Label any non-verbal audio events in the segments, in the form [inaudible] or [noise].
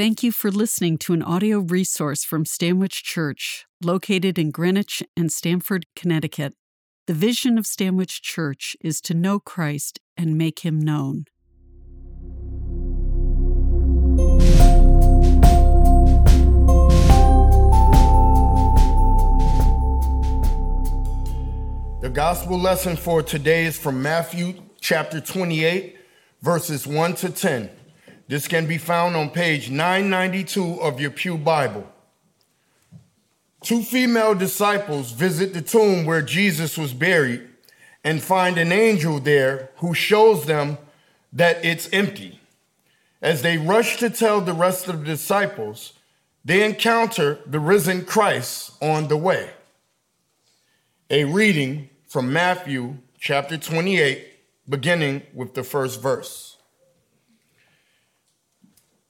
Thank you for listening to an audio resource from Stanwich Church, located in Greenwich and Stamford, Connecticut. The vision of Stanwich Church is to know Christ and make him known. The gospel lesson for today is from Matthew chapter 28, verses 1 to 10. This can be found on page 992 of your Pew Bible. Two female disciples visit the tomb where Jesus was buried and find an angel there who shows them that it's empty. As they rush to tell the rest of the disciples, they encounter the risen Christ on the way. A reading from Matthew chapter 28, beginning with the first verse.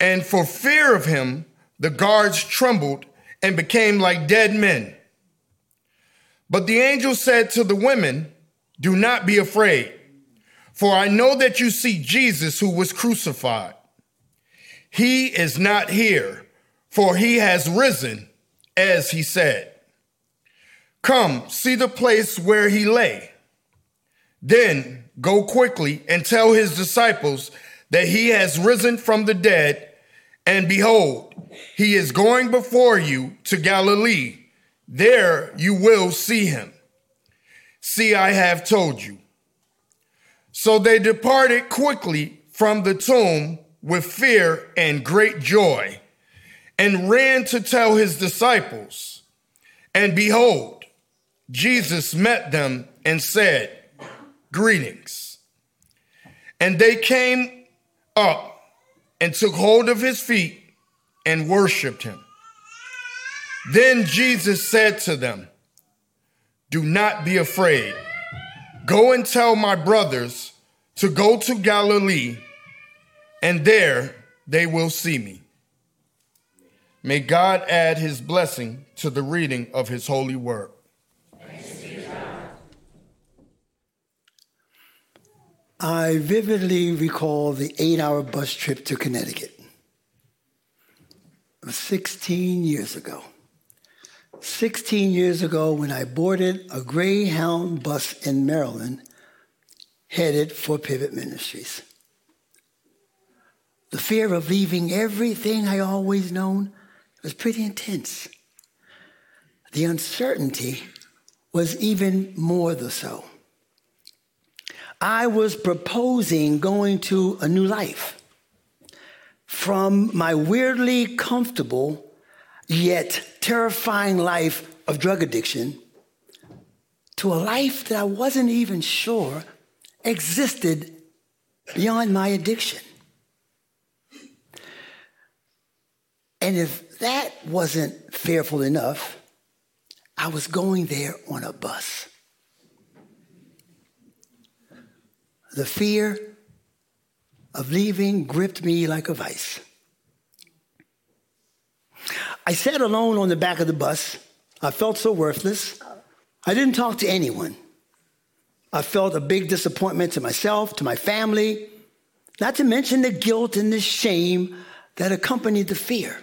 And for fear of him, the guards trembled and became like dead men. But the angel said to the women, Do not be afraid, for I know that you see Jesus who was crucified. He is not here, for he has risen, as he said. Come, see the place where he lay. Then go quickly and tell his disciples that he has risen from the dead, and behold, he is going before you to Galilee. There you will see him. See, I have told you. So they departed quickly from the tomb with fear and great joy, and ran to tell his disciples. And behold, Jesus met them and said, Greetings. And they came up and took hold of his feet and worshiped him. Then Jesus said to them, Do not be afraid. Go and tell my brothers to go to Galilee, and there they will see me. May God add his blessing to the reading of his holy word. I vividly recall the eight hour bus trip to Connecticut. 16 years ago. 16 years ago, when I boarded a Greyhound bus in Maryland headed for Pivot Ministries. The fear of leaving everything I always known was pretty intense. The uncertainty was even more the so. I was proposing going to a new life from my weirdly comfortable yet terrifying life of drug addiction to a life that I wasn't even sure existed beyond my addiction. And if that wasn't fearful enough, I was going there on a bus. The fear of leaving gripped me like a vice. I sat alone on the back of the bus. I felt so worthless. I didn't talk to anyone. I felt a big disappointment to myself, to my family, not to mention the guilt and the shame that accompanied the fear.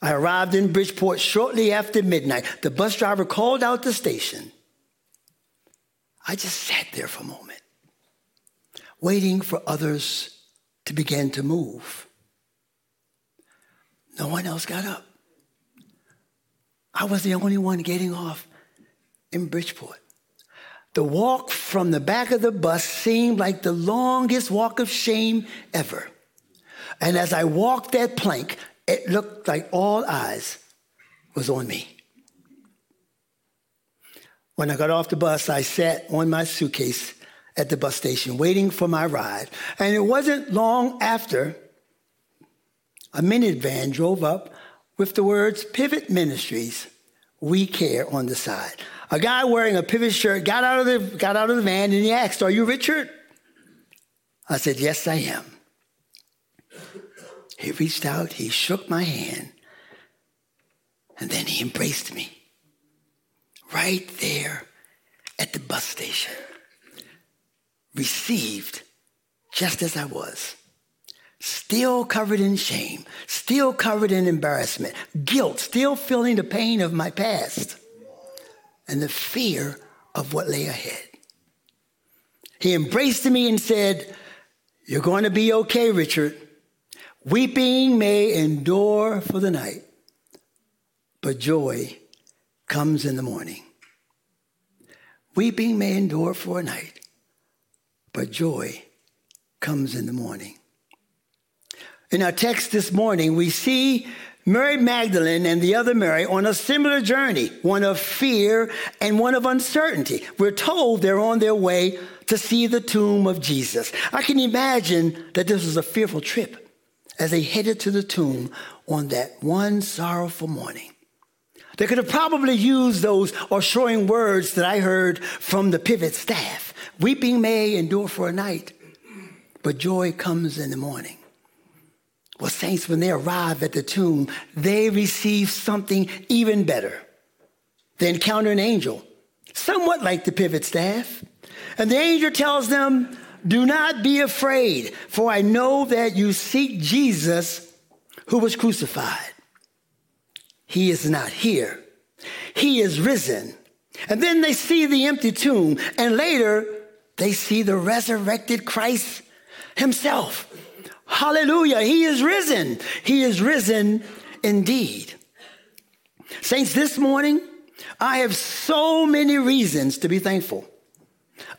I arrived in Bridgeport shortly after midnight. The bus driver called out the station. I just sat there for a moment, waiting for others to begin to move. No one else got up. I was the only one getting off in Bridgeport. The walk from the back of the bus seemed like the longest walk of shame ever. And as I walked that plank, it looked like all eyes was on me. When I got off the bus, I sat on my suitcase at the bus station waiting for my ride. And it wasn't long after a minivan drove up with the words Pivot Ministries, We Care on the side. A guy wearing a pivot shirt got out of the, got out of the van and he asked, Are you Richard? I said, Yes, I am. He reached out, he shook my hand, and then he embraced me right there at the bus station. Received just as I was still covered in shame, still covered in embarrassment, guilt, still feeling the pain of my past and the fear of what lay ahead. He embraced me and said, You're going to be okay, Richard. Weeping may endure for the night, but joy comes in the morning. Weeping may endure for a night, but joy comes in the morning. In our text this morning, we see Mary Magdalene and the other Mary on a similar journey, one of fear and one of uncertainty. We're told they're on their way to see the tomb of Jesus. I can imagine that this was a fearful trip as they headed to the tomb on that one sorrowful morning. They could have probably used those assuring words that I heard from the pivot staff Weeping may endure for a night, but joy comes in the morning. Well, saints, when they arrive at the tomb, they receive something even better. They encounter an angel, somewhat like the pivot staff. And the angel tells them, Do not be afraid, for I know that you seek Jesus who was crucified. He is not here, he is risen. And then they see the empty tomb, and later they see the resurrected Christ himself. Hallelujah. He is risen. He is risen indeed. Saints, this morning, I have so many reasons to be thankful.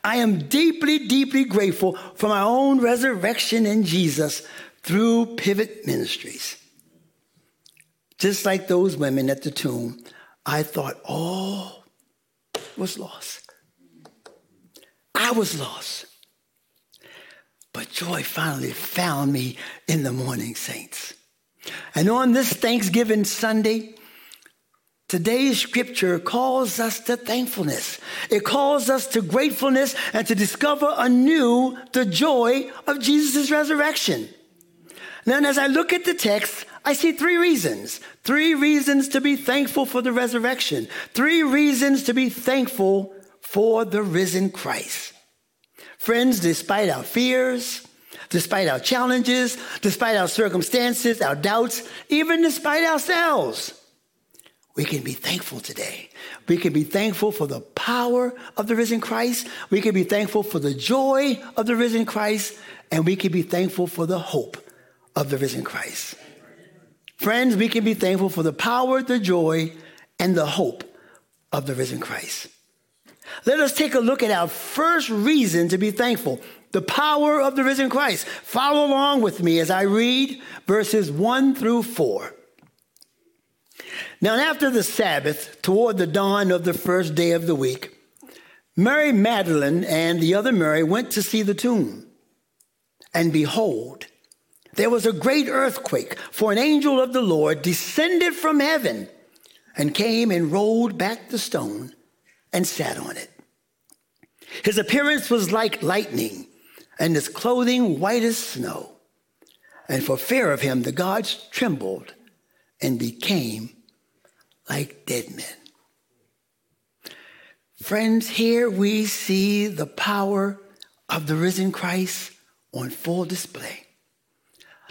I am deeply, deeply grateful for my own resurrection in Jesus through Pivot Ministries. Just like those women at the tomb, I thought all was lost. I was lost. But joy finally found me in the morning, saints. And on this Thanksgiving Sunday, today's scripture calls us to thankfulness. It calls us to gratefulness and to discover anew the joy of Jesus' resurrection. Now, as I look at the text, I see three reasons. Three reasons to be thankful for the resurrection. Three reasons to be thankful for the risen Christ. Friends, despite our fears, despite our challenges, despite our circumstances, our doubts, even despite ourselves, we can be thankful today. We can be thankful for the power of the risen Christ. We can be thankful for the joy of the risen Christ. And we can be thankful for the hope of the risen Christ. Friends, we can be thankful for the power, the joy, and the hope of the risen Christ. Let us take a look at our first reason to be thankful the power of the risen Christ. Follow along with me as I read verses 1 through 4. Now, after the Sabbath, toward the dawn of the first day of the week, Mary Magdalene and the other Mary went to see the tomb. And behold, there was a great earthquake, for an angel of the Lord descended from heaven and came and rolled back the stone and sat on it. His appearance was like lightning, and his clothing white as snow. And for fear of him, the gods trembled and became like dead men. Friends, here we see the power of the risen Christ on full display.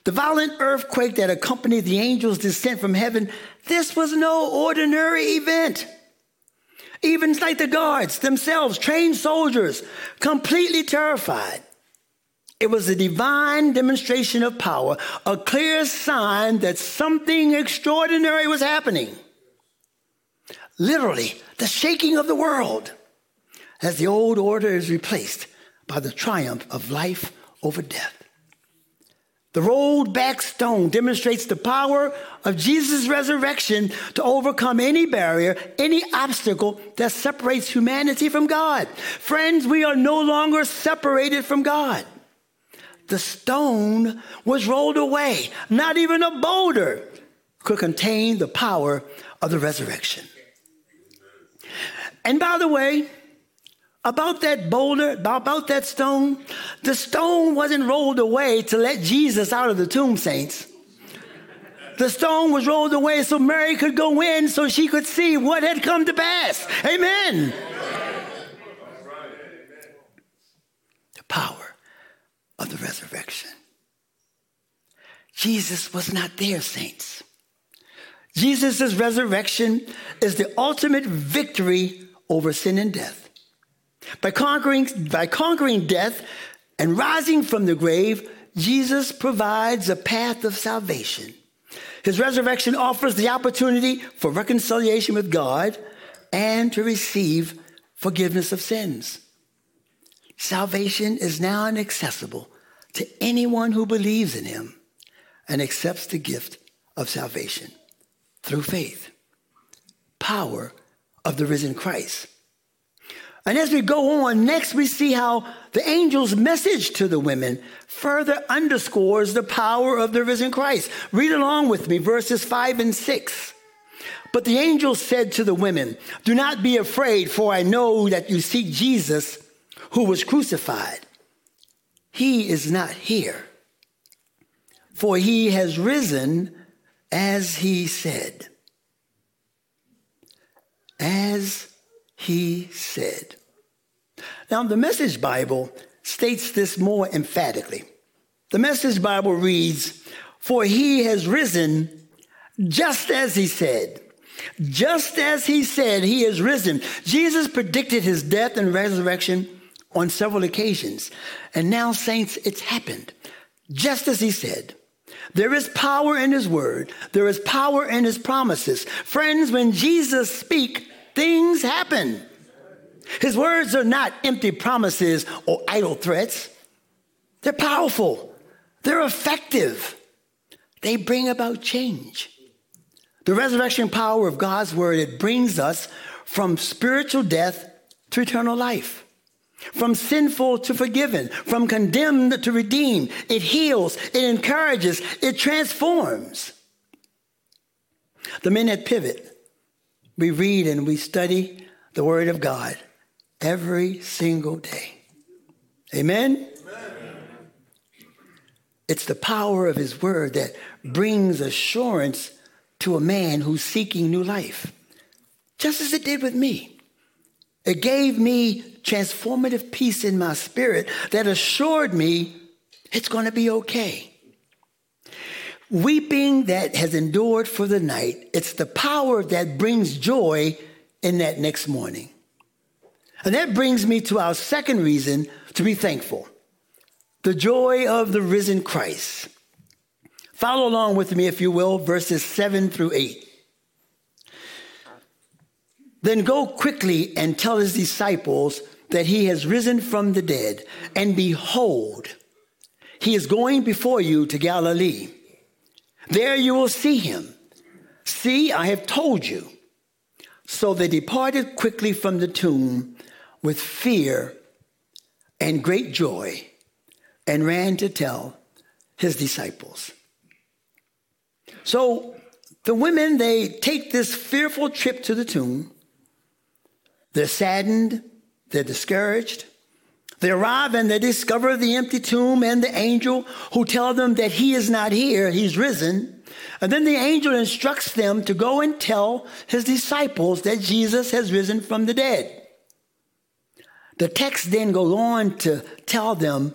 The violent earthquake that accompanied the angel's descent from heaven, this was no ordinary event. Even like the guards themselves, trained soldiers, completely terrified. It was a divine demonstration of power, a clear sign that something extraordinary was happening. Literally, the shaking of the world as the old order is replaced by the triumph of life over death. The rolled back stone demonstrates the power of Jesus' resurrection to overcome any barrier, any obstacle that separates humanity from God. Friends, we are no longer separated from God. the stone was rolled away. Not even a boulder could contain the power of the resurrection. And by the way, about that boulder, about that stone, the stone wasn't rolled away to let Jesus out of the tomb, saints. The stone was rolled away so Mary could go in so she could see what had come to pass. Amen. The power of the resurrection. Jesus was not there, saints. Jesus' resurrection is the ultimate victory over sin and death. By conquering, by conquering death and rising from the grave, Jesus provides a path of salvation. His resurrection offers the opportunity for reconciliation with God and to receive forgiveness of sins. Salvation is now inaccessible to anyone who believes in him and accepts the gift of salvation through faith. Power of the risen Christ. And as we go on, next we see how the angel's message to the women further underscores the power of the risen Christ. Read along with me, verses 5 and 6. But the angel said to the women, Do not be afraid, for I know that you seek Jesus who was crucified. He is not here, for he has risen as he said. As he said. Now, the Message Bible states this more emphatically. The Message Bible reads, For he has risen just as he said. Just as he said, he has risen. Jesus predicted his death and resurrection on several occasions. And now, saints, it's happened. Just as he said. There is power in his word. There is power in his promises. Friends, when Jesus speaks, things happen. His words are not empty promises or idle threats. They're powerful. They're effective. They bring about change. The resurrection power of God's word, it brings us from spiritual death to eternal life. From sinful to forgiven, from condemned to redeemed. It heals, it encourages, it transforms. The men at Pivot, we read and we study the Word of God every single day. Amen? Amen? It's the power of His Word that brings assurance to a man who's seeking new life, just as it did with me. It gave me transformative peace in my spirit that assured me it's going to be okay. Weeping that has endured for the night, it's the power that brings joy in that next morning. And that brings me to our second reason to be thankful the joy of the risen Christ. Follow along with me, if you will, verses 7 through 8. Then go quickly and tell his disciples that he has risen from the dead, and behold, he is going before you to Galilee. There you will see him. See, I have told you. So they departed quickly from the tomb with fear and great joy and ran to tell his disciples. So the women, they take this fearful trip to the tomb. They're saddened, they're discouraged, they arrive and they discover the empty tomb and the angel who tell them that he is not here, he's risen. And then the angel instructs them to go and tell his disciples that Jesus has risen from the dead. The text then goes on to tell them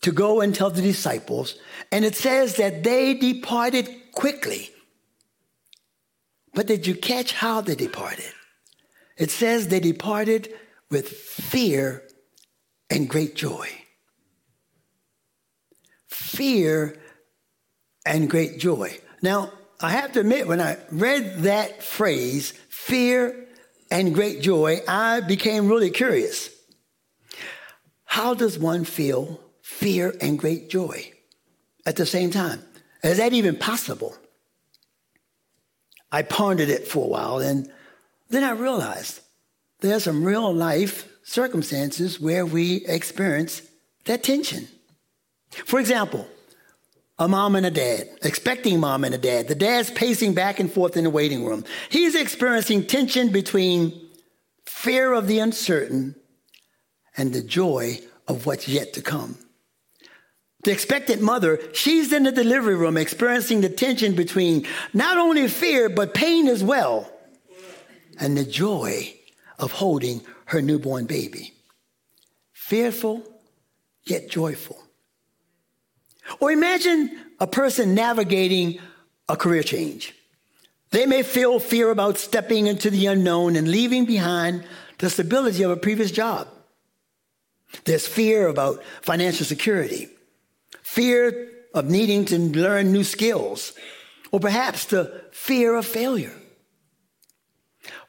to go and tell the disciples, and it says that they departed quickly. But did you catch how they departed? It says they departed with fear and great joy. Fear and great joy. Now, I have to admit, when I read that phrase, fear and great joy, I became really curious. How does one feel fear and great joy at the same time? Is that even possible? I pondered it for a while and then I realized there's some real life circumstances where we experience that tension. For example, a mom and a dad, expecting mom and a dad. The dad's pacing back and forth in the waiting room. He's experiencing tension between fear of the uncertain and the joy of what's yet to come. The expectant mother, she's in the delivery room experiencing the tension between not only fear, but pain as well, and the joy of holding her newborn baby. Fearful, yet joyful. Or imagine a person navigating a career change. They may feel fear about stepping into the unknown and leaving behind the stability of a previous job. There's fear about financial security, fear of needing to learn new skills, or perhaps the fear of failure.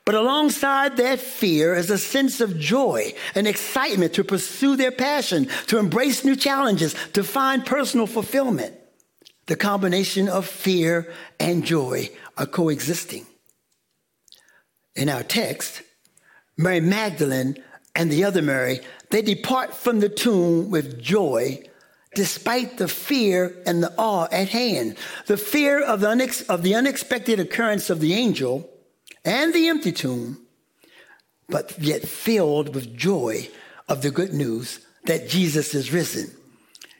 But alongside that fear is a sense of joy and excitement to pursue their passion, to embrace new challenges, to find personal fulfillment. The combination of fear and joy are coexisting. In our text, Mary Magdalene and the other Mary, they depart from the tomb with joy despite the fear and the awe at hand. The fear of the, unex- of the unexpected occurrence of the angel and the empty tomb, but yet filled with joy of the good news that Jesus is risen.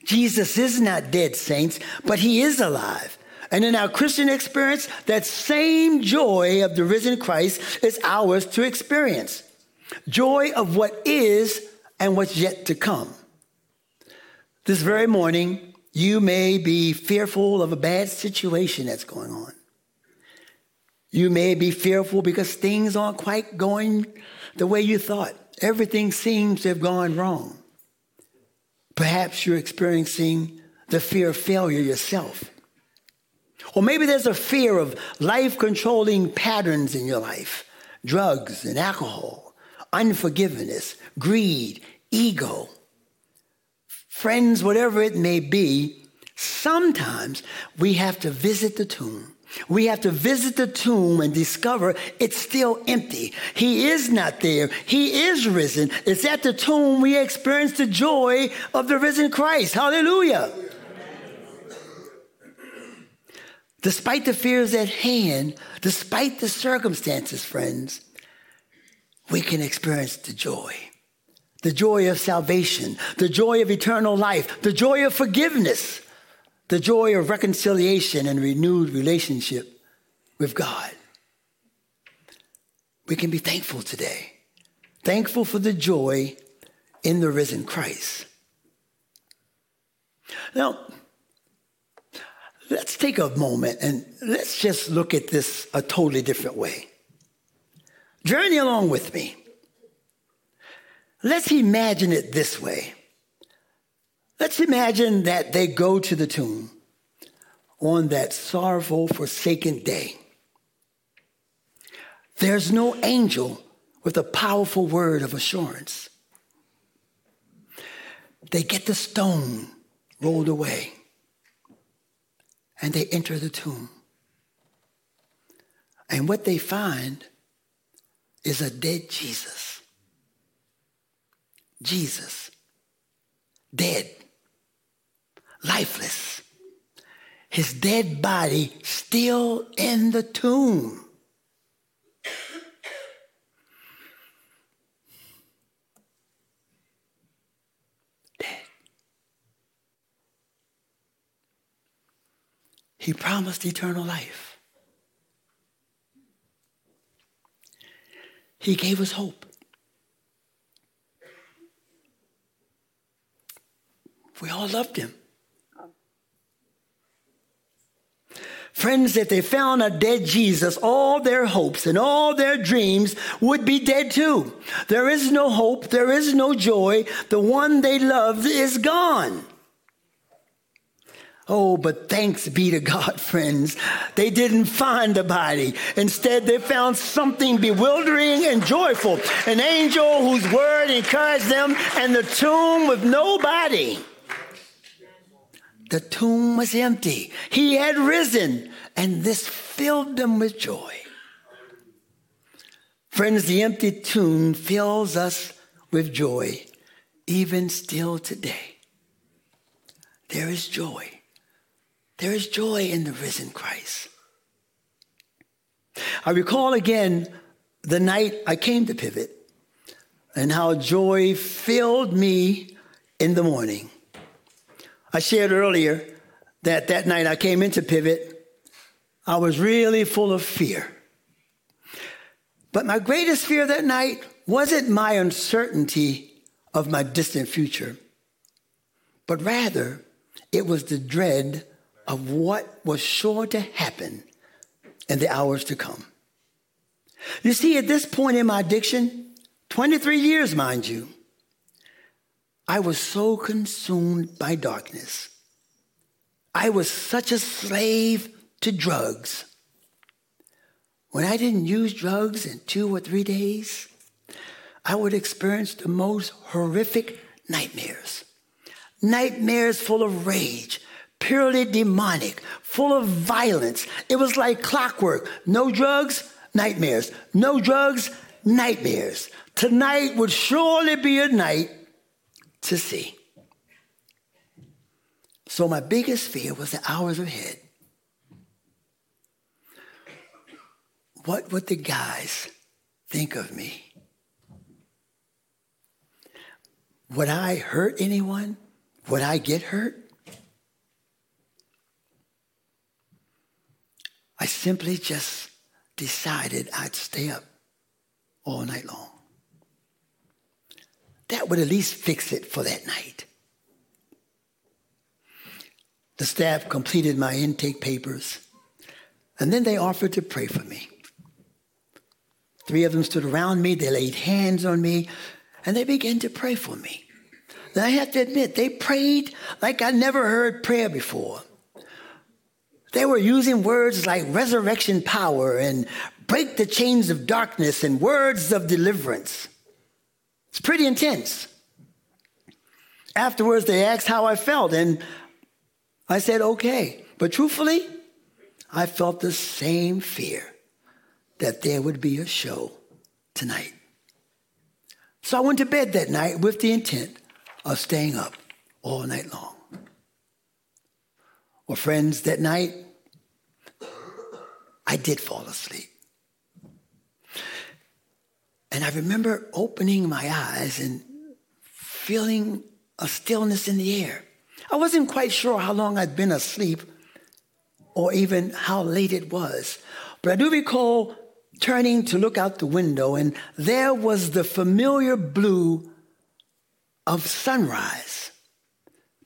Jesus is not dead, saints, but he is alive. And in our Christian experience, that same joy of the risen Christ is ours to experience. Joy of what is and what's yet to come. This very morning, you may be fearful of a bad situation that's going on. You may be fearful because things aren't quite going the way you thought. Everything seems to have gone wrong. Perhaps you're experiencing the fear of failure yourself. Or maybe there's a fear of life controlling patterns in your life drugs and alcohol, unforgiveness, greed, ego. Friends, whatever it may be, sometimes we have to visit the tomb we have to visit the tomb and discover it's still empty. He is not there. He is risen. It's at the tomb we experience the joy of the risen Christ. Hallelujah. Despite the fears at hand, despite the circumstances, friends, we can experience the joy. The joy of salvation, the joy of eternal life, the joy of forgiveness, the joy of reconciliation and renewed relationship with God. We can be thankful today. Thankful for the joy in the risen Christ. Now, let's take a moment and let's just look at this a totally different way. Journey along with me. Let's imagine it this way. Let's imagine that they go to the tomb on that sorrowful, forsaken day. There's no angel with a powerful word of assurance. They get the stone rolled away and they enter the tomb. And what they find is a dead Jesus. Jesus, dead lifeless. His dead body still in the tomb. Dead. He promised eternal life. He gave us hope. We all loved him. Friends, if they found a dead Jesus, all their hopes and all their dreams would be dead too. There is no hope, there is no joy. The one they loved is gone. Oh, but thanks be to God, [laughs] friends. They didn't find a body. Instead, they found something bewildering and joyful an angel whose word encouraged them, and the tomb with no body. The tomb was empty. He had risen, and this filled them with joy. Friends, the empty tomb fills us with joy, even still today. there is joy. There is joy in the risen Christ. I recall again the night I came to Pivot and how joy filled me in the morning. I shared earlier that that night I came into Pivot, I was really full of fear. But my greatest fear that night wasn't my uncertainty of my distant future, but rather it was the dread of what was sure to happen in the hours to come. You see, at this point in my addiction, 23 years, mind you, I was so consumed by darkness. I was such a slave to drugs. When I didn't use drugs in two or three days, I would experience the most horrific nightmares. Nightmares full of rage, purely demonic, full of violence. It was like clockwork. No drugs, nightmares. No drugs, nightmares. Tonight would surely be a night to see. So my biggest fear was the hours ahead. What would the guys think of me? Would I hurt anyone? Would I get hurt? I simply just decided I'd stay up all night long. That would at least fix it for that night. The staff completed my intake papers, and then they offered to pray for me. Three of them stood around me, they laid hands on me, and they began to pray for me. And I have to admit, they prayed like I never heard prayer before. They were using words like resurrection power and break the chains of darkness and words of deliverance. It's pretty intense. Afterwards, they asked how I felt, and I said, okay. But truthfully, I felt the same fear that there would be a show tonight. So I went to bed that night with the intent of staying up all night long. Well, friends, that night, I did fall asleep. And I remember opening my eyes and feeling a stillness in the air. I wasn't quite sure how long I'd been asleep or even how late it was. But I do recall turning to look out the window, and there was the familiar blue of sunrise.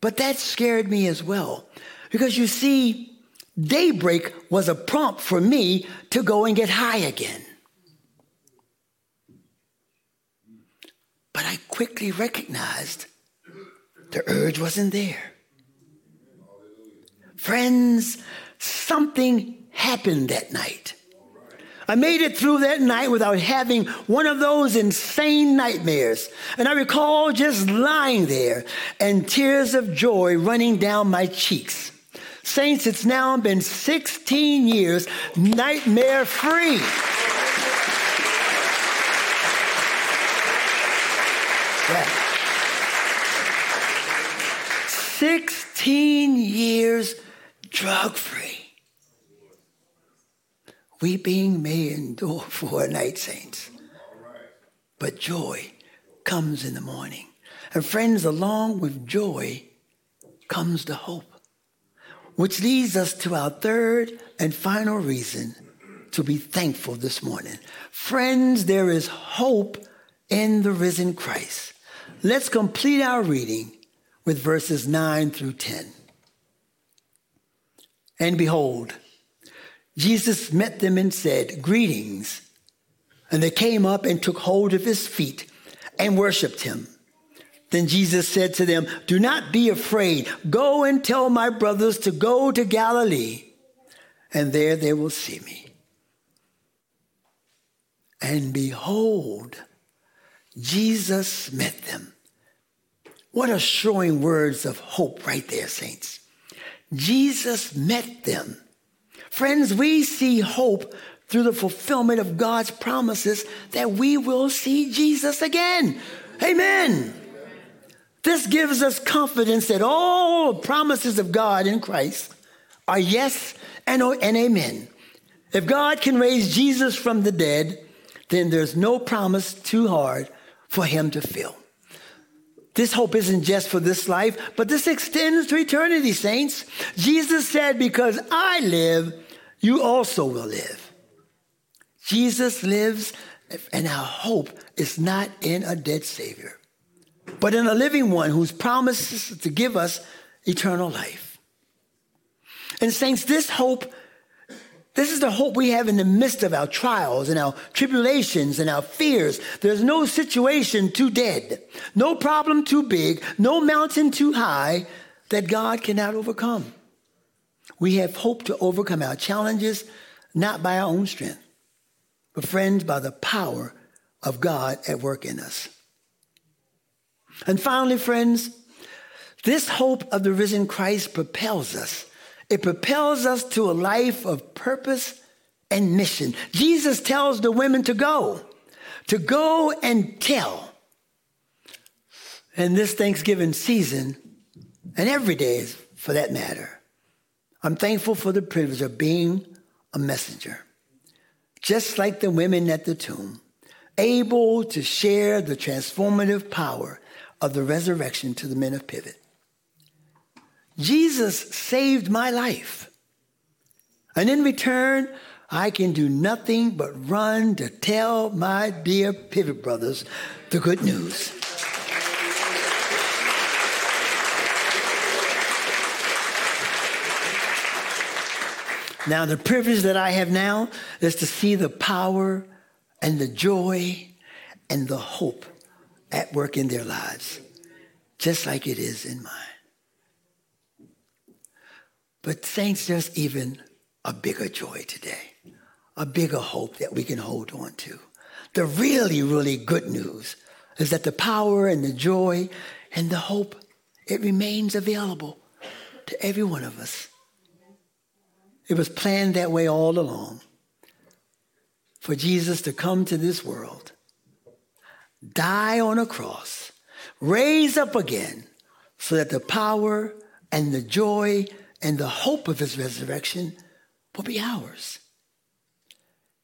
But that scared me as well because you see, daybreak was a prompt for me to go and get high again. But I quickly recognized the urge wasn't there. Friends, something happened that night. I made it through that night without having one of those insane nightmares. And I recall just lying there and tears of joy running down my cheeks. Saints, it's now been 16 years nightmare free. Yeah. 16 years drug free. Weeping may endure [laughs] for a night, saints, but joy comes in the morning. And friends, along with joy comes the hope which leads us to our third and final reason to be thankful this morning. Friends, there is hope in the risen Christ. Let's complete our reading with verses 9 through 10. And behold, Jesus met them and said, Greetings. And they came up and took hold of his feet and worshiped him. Then Jesus said to them, Do not be afraid. Go and tell my brothers to go to Galilee, and there they will see me. And behold, Jesus met them. What assuring words of hope right there, saints. Jesus met them. Friends, we see hope through the fulfillment of God's promises that we will see Jesus again. Amen. This gives us confidence that all promises of God in Christ are yes and, and amen. If God can raise Jesus from the dead, then there's no promise too hard for him to fill. This hope isn't just for this life, but this extends to eternity, saints. Jesus said, Because I live, you also will live. Jesus lives, and our hope is not in a dead Savior, but in a living one whose promises to give us eternal life. And, saints, this hope this is the hope we have in the midst of our trials and our tribulations and our fears. There's no situation too dead, no problem too big, no mountain too high that God cannot overcome. We have hope to overcome our challenges, not by our own strength, but friends, by the power of God at work in us. And finally, friends, this hope of the risen Christ propels us it propels us to a life of purpose and mission. Jesus tells the women to go, to go and tell. In this Thanksgiving season, and every day for that matter, I'm thankful for the privilege of being a messenger. Just like the women at the tomb, able to share the transformative power of the resurrection to the men of Pivot. Jesus saved my life. And in return, I can do nothing but run to tell my dear Pivot brothers the good news. Now, the privilege that I have now is to see the power and the joy and the hope at work in their lives, just like it is in mine. But, saints, there's even a bigger joy today, a bigger hope that we can hold on to. The really, really good news is that the power and the joy and the hope, it remains available to every one of us. It was planned that way all along for Jesus to come to this world, die on a cross, raise up again, so that the power and the joy and the hope of his resurrection will be ours.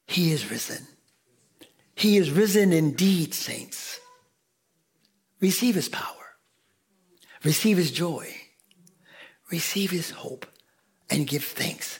He is risen. He is risen indeed, saints. Receive his power, receive his joy, receive his hope, and give thanks